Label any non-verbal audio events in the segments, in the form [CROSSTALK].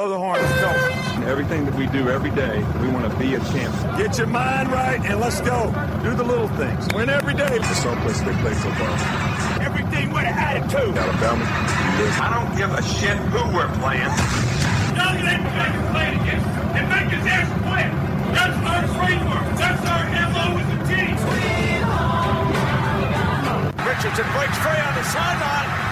Blow the horn, let's go. Everything that we do every day, we want to be a champion. Get your mind right and let's go. Do the little things. Win every day. It's our place they play football. Everything with an attitude. Alabama, we live. I don't give a shit who we're playing. None of that guys are playing against and make his ass quit. That's our framework. That's our MO as a team. Richardson breaks free on the sideline.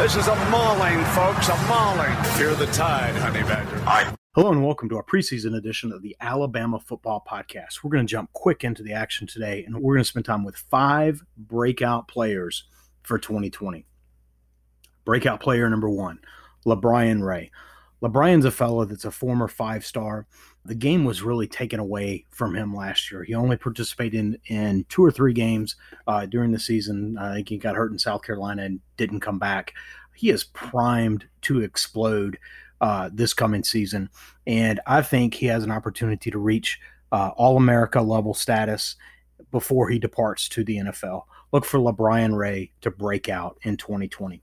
End zone. This is a mauling, folks, a mauling. Fear the tide, honey badger. I Hello and welcome to our preseason edition of the Alabama Football Podcast. We're going to jump quick into the action today, and we're going to spend time with five breakout players for 2020. Breakout player number one, LaBryan Ray. LaBryan's a fellow that's a former five star. The game was really taken away from him last year. He only participated in, in two or three games uh, during the season. I think he got hurt in South Carolina and didn't come back. He is primed to explode uh, this coming season. And I think he has an opportunity to reach uh, All America level status before he departs to the NFL. Look for LaBryan Ray to break out in 2020.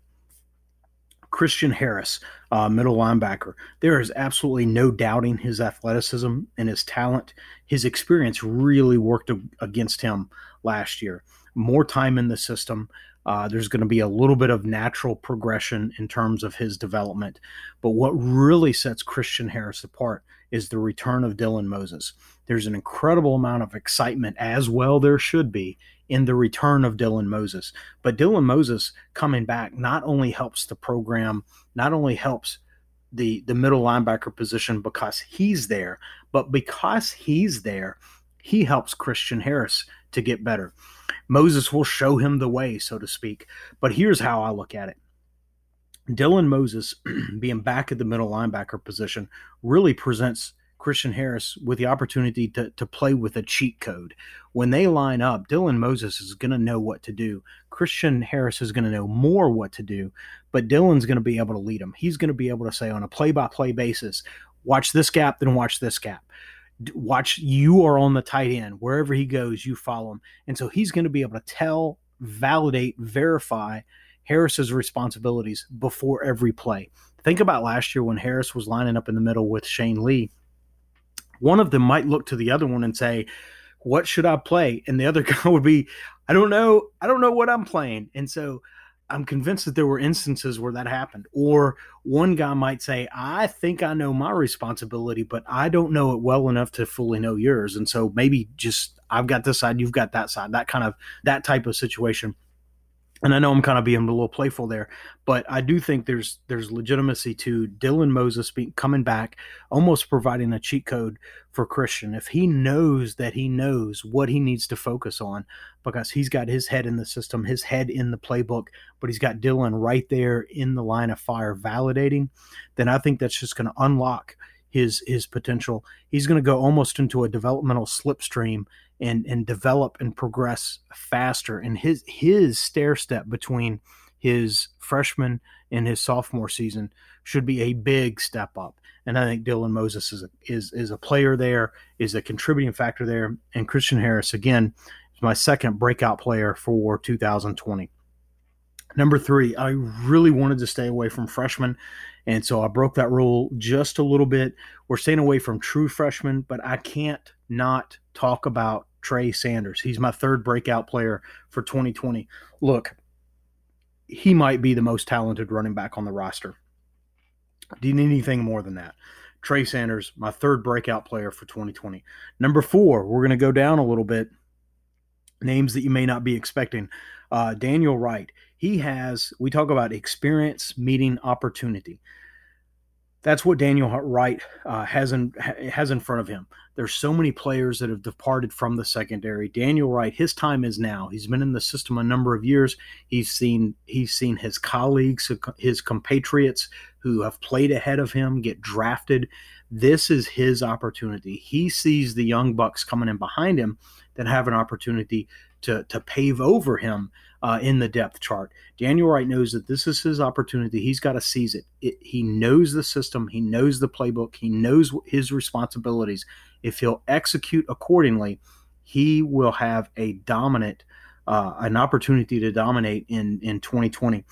Christian Harris, uh, middle linebacker. There is absolutely no doubting his athleticism and his talent. His experience really worked against him last year. More time in the system. Uh, there's going to be a little bit of natural progression in terms of his development. But what really sets Christian Harris apart is the return of Dylan Moses. There's an incredible amount of excitement, as well there should be, in the return of Dylan Moses. But Dylan Moses coming back not only helps the program, not only helps the the middle linebacker position because he's there, but because he's there, he helps Christian Harris to get better. Moses will show him the way, so to speak. But here's how I look at it. Dylan Moses [CLEARS THROAT] being back at the middle linebacker position really presents Christian Harris with the opportunity to, to play with a cheat code. When they line up, Dylan Moses is going to know what to do. Christian Harris is going to know more what to do, but Dylan's going to be able to lead him. He's going to be able to say on a play by play basis, watch this gap, then watch this gap. Watch you are on the tight end. Wherever he goes, you follow him. And so he's going to be able to tell, validate, verify Harris's responsibilities before every play. Think about last year when Harris was lining up in the middle with Shane Lee one of them might look to the other one and say, "What should I play?" And the other [LAUGHS] guy would be, "I don't know. I don't know what I'm playing." And so I'm convinced that there were instances where that happened. Or one guy might say, I think I know my responsibility, but I don't know it well enough to fully know yours. And so maybe just I've got this side, you've got that side, that kind of that type of situation and I know I'm kind of being a little playful there, but I do think there's there's legitimacy to Dylan Moses being coming back, almost providing a cheat code for Christian if he knows that he knows what he needs to focus on because he's got his head in the system, his head in the playbook, but he's got Dylan right there in the line of fire validating. Then I think that's just going to unlock his his potential. He's going to go almost into a developmental slipstream and and develop and progress faster. And his his stair step between his freshman and his sophomore season should be a big step up. And I think Dylan Moses is a, is is a player there, is a contributing factor there, and Christian Harris again is my second breakout player for 2020. Number three, I really wanted to stay away from freshmen. And so I broke that rule just a little bit. We're staying away from true freshmen, but I can't not talk about Trey Sanders. He's my third breakout player for 2020. Look, he might be the most talented running back on the roster. Need anything more than that? Trey Sanders, my third breakout player for 2020. Number four, we're going to go down a little bit. Names that you may not be expecting. Uh, Daniel Wright. He has, we talk about experience meeting opportunity. That's what Daniel Wright uh, has in has in front of him. There's so many players that have departed from the secondary. Daniel Wright, his time is now. He's been in the system a number of years. He's seen he's seen his colleagues, his compatriots who have played ahead of him get drafted. This is his opportunity. He sees the young bucks coming in behind him that have an opportunity to to pave over him uh, in the depth chart. Daniel Wright knows that this is his opportunity. He's got to seize it. it. He knows the system. He knows the playbook. He knows his responsibilities. If he'll execute accordingly, he will have a dominant, uh, an opportunity to dominate in in 2020.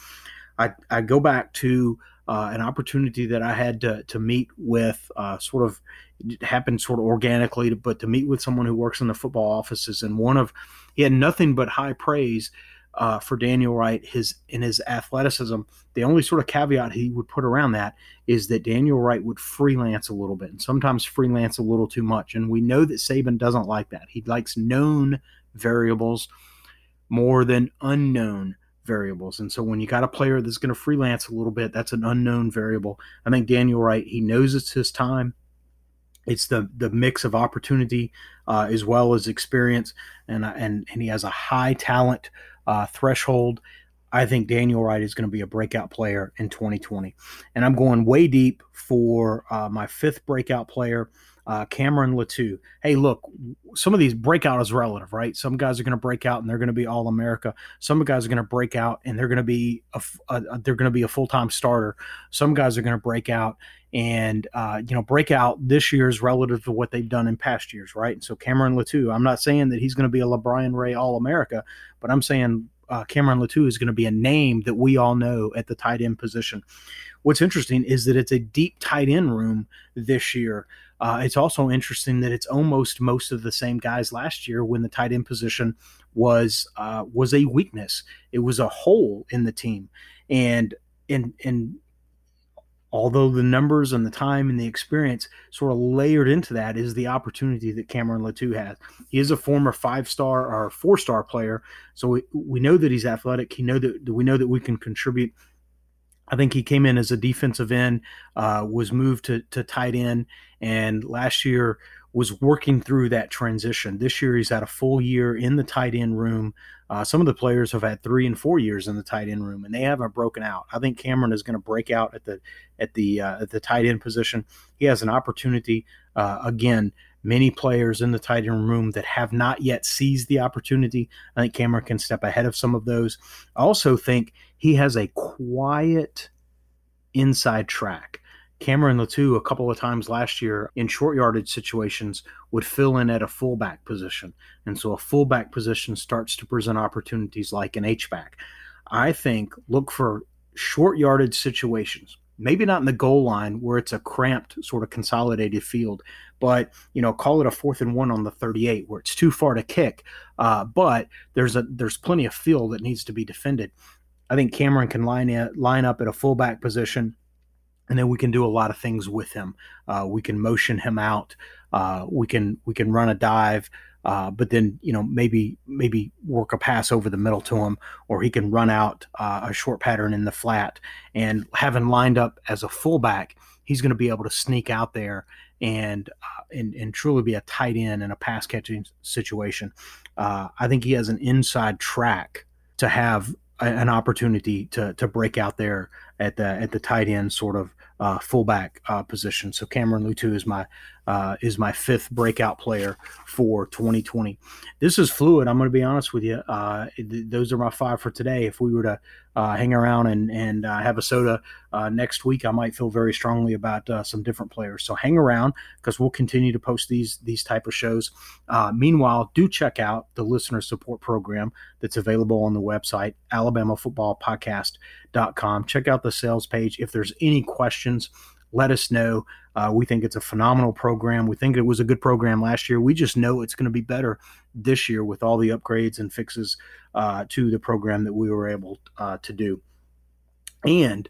I, I go back to uh, an opportunity that I had to, to meet with, uh, sort of it happened sort of organically, but to meet with someone who works in the football offices. And one of, he had nothing but high praise uh, for Daniel Wright, his in his athleticism. The only sort of caveat he would put around that is that Daniel Wright would freelance a little bit and sometimes freelance a little too much. And we know that Saban doesn't like that. He likes known variables more than unknown variables. And so when you got a player that's going to freelance a little bit, that's an unknown variable. I think Daniel Wright, he knows it's his time. It's the the mix of opportunity uh, as well as experience, and and and he has a high talent uh, threshold. I think Daniel Wright is going to be a breakout player in 2020. And I'm going way deep for uh, my fifth breakout player, uh, Cameron Latu. Hey, look, some of these breakout is relative, right? Some guys are going to break out and they're going to be All America. Some guys are going to break out and they're going to be a, a they're going to be a full time starter. Some guys are going to break out and uh, you know break out this year is relative to what they've done in past years, right? And so Cameron Latu, I'm not saying that he's going to be a LaBryan Ray All America, but I'm saying uh, Cameron Latu is going to be a name that we all know at the tight end position. What's interesting is that it's a deep tight end room this year. Uh, it's also interesting that it's almost most of the same guys last year when the tight end position was uh, was a weakness. It was a hole in the team, and and and although the numbers and the time and the experience sort of layered into that is the opportunity that Cameron Latu has. He is a former five star or four star player, so we, we know that he's athletic. He know that we know that we can contribute. I think he came in as a defensive end, uh, was moved to to tight end, and last year was working through that transition. This year, he's had a full year in the tight end room. Uh, some of the players have had three and four years in the tight end room, and they haven't broken out. I think Cameron is going to break out at the at the uh, at the tight end position. He has an opportunity. Uh, again, many players in the tight end room that have not yet seized the opportunity. I think Cameron can step ahead of some of those. I also think he has a quiet inside track. Cameron Latu, a couple of times last year in short yardage situations, would fill in at a fullback position. And so a fullback position starts to present opportunities like an H-back. I think look for short yardage situations. Maybe not in the goal line where it's a cramped sort of consolidated field, but you know, call it a fourth and one on the 38 where it's too far to kick. Uh, but there's a there's plenty of field that needs to be defended. I think Cameron can line it, line up at a fullback position and then we can do a lot of things with him. Uh, we can motion him out. Uh, we can we can run a dive, uh, but then you know maybe maybe work a pass over the middle to him, or he can run out uh, a short pattern in the flat. And having lined up as a fullback, he's going to be able to sneak out there and uh, and and truly be a tight end in a pass catching situation. Uh, I think he has an inside track to have an opportunity to to break out there at the at the tight end sort of uh, fullback uh, position. So Cameron Latu is my uh, is my fifth breakout player for 2020. This is fluid. I'm going to be honest with you. Uh, th- those are my five for today. If we were to uh, hang around and and uh, have a soda next week, I might feel very strongly about some different players. So hang around because we'll continue to post these these type of shows. meanwhile, do check out the listener support program that's available on the website alabamafootballpodcast.com. Check out the sales page if there's any questions let us know. Uh, we think it's a phenomenal program. We think it was a good program last year. We just know it's going to be better this year with all the upgrades and fixes uh, to the program that we were able uh, to do. And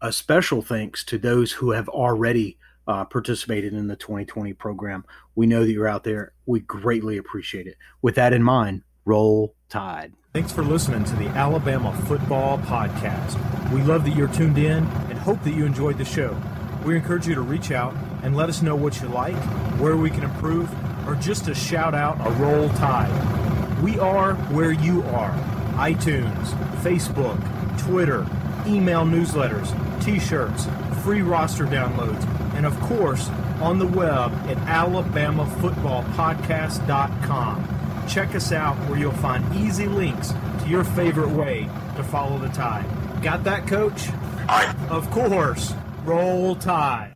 a special thanks to those who have already uh, participated in the 2020 program. We know that you're out there. We greatly appreciate it. With that in mind, roll tide. Thanks for listening to the Alabama Football Podcast. We love that you're tuned in and hope that you enjoyed the show. We encourage you to reach out and let us know what you like, where we can improve, or just to shout out a roll tide. We are where you are iTunes, Facebook, Twitter, email newsletters, t shirts, free roster downloads, and of course, on the web at alabamafootballpodcast.com. Check us out where you'll find easy links to your favorite way to follow the tide. Got that, coach? Of course. Roll Tide.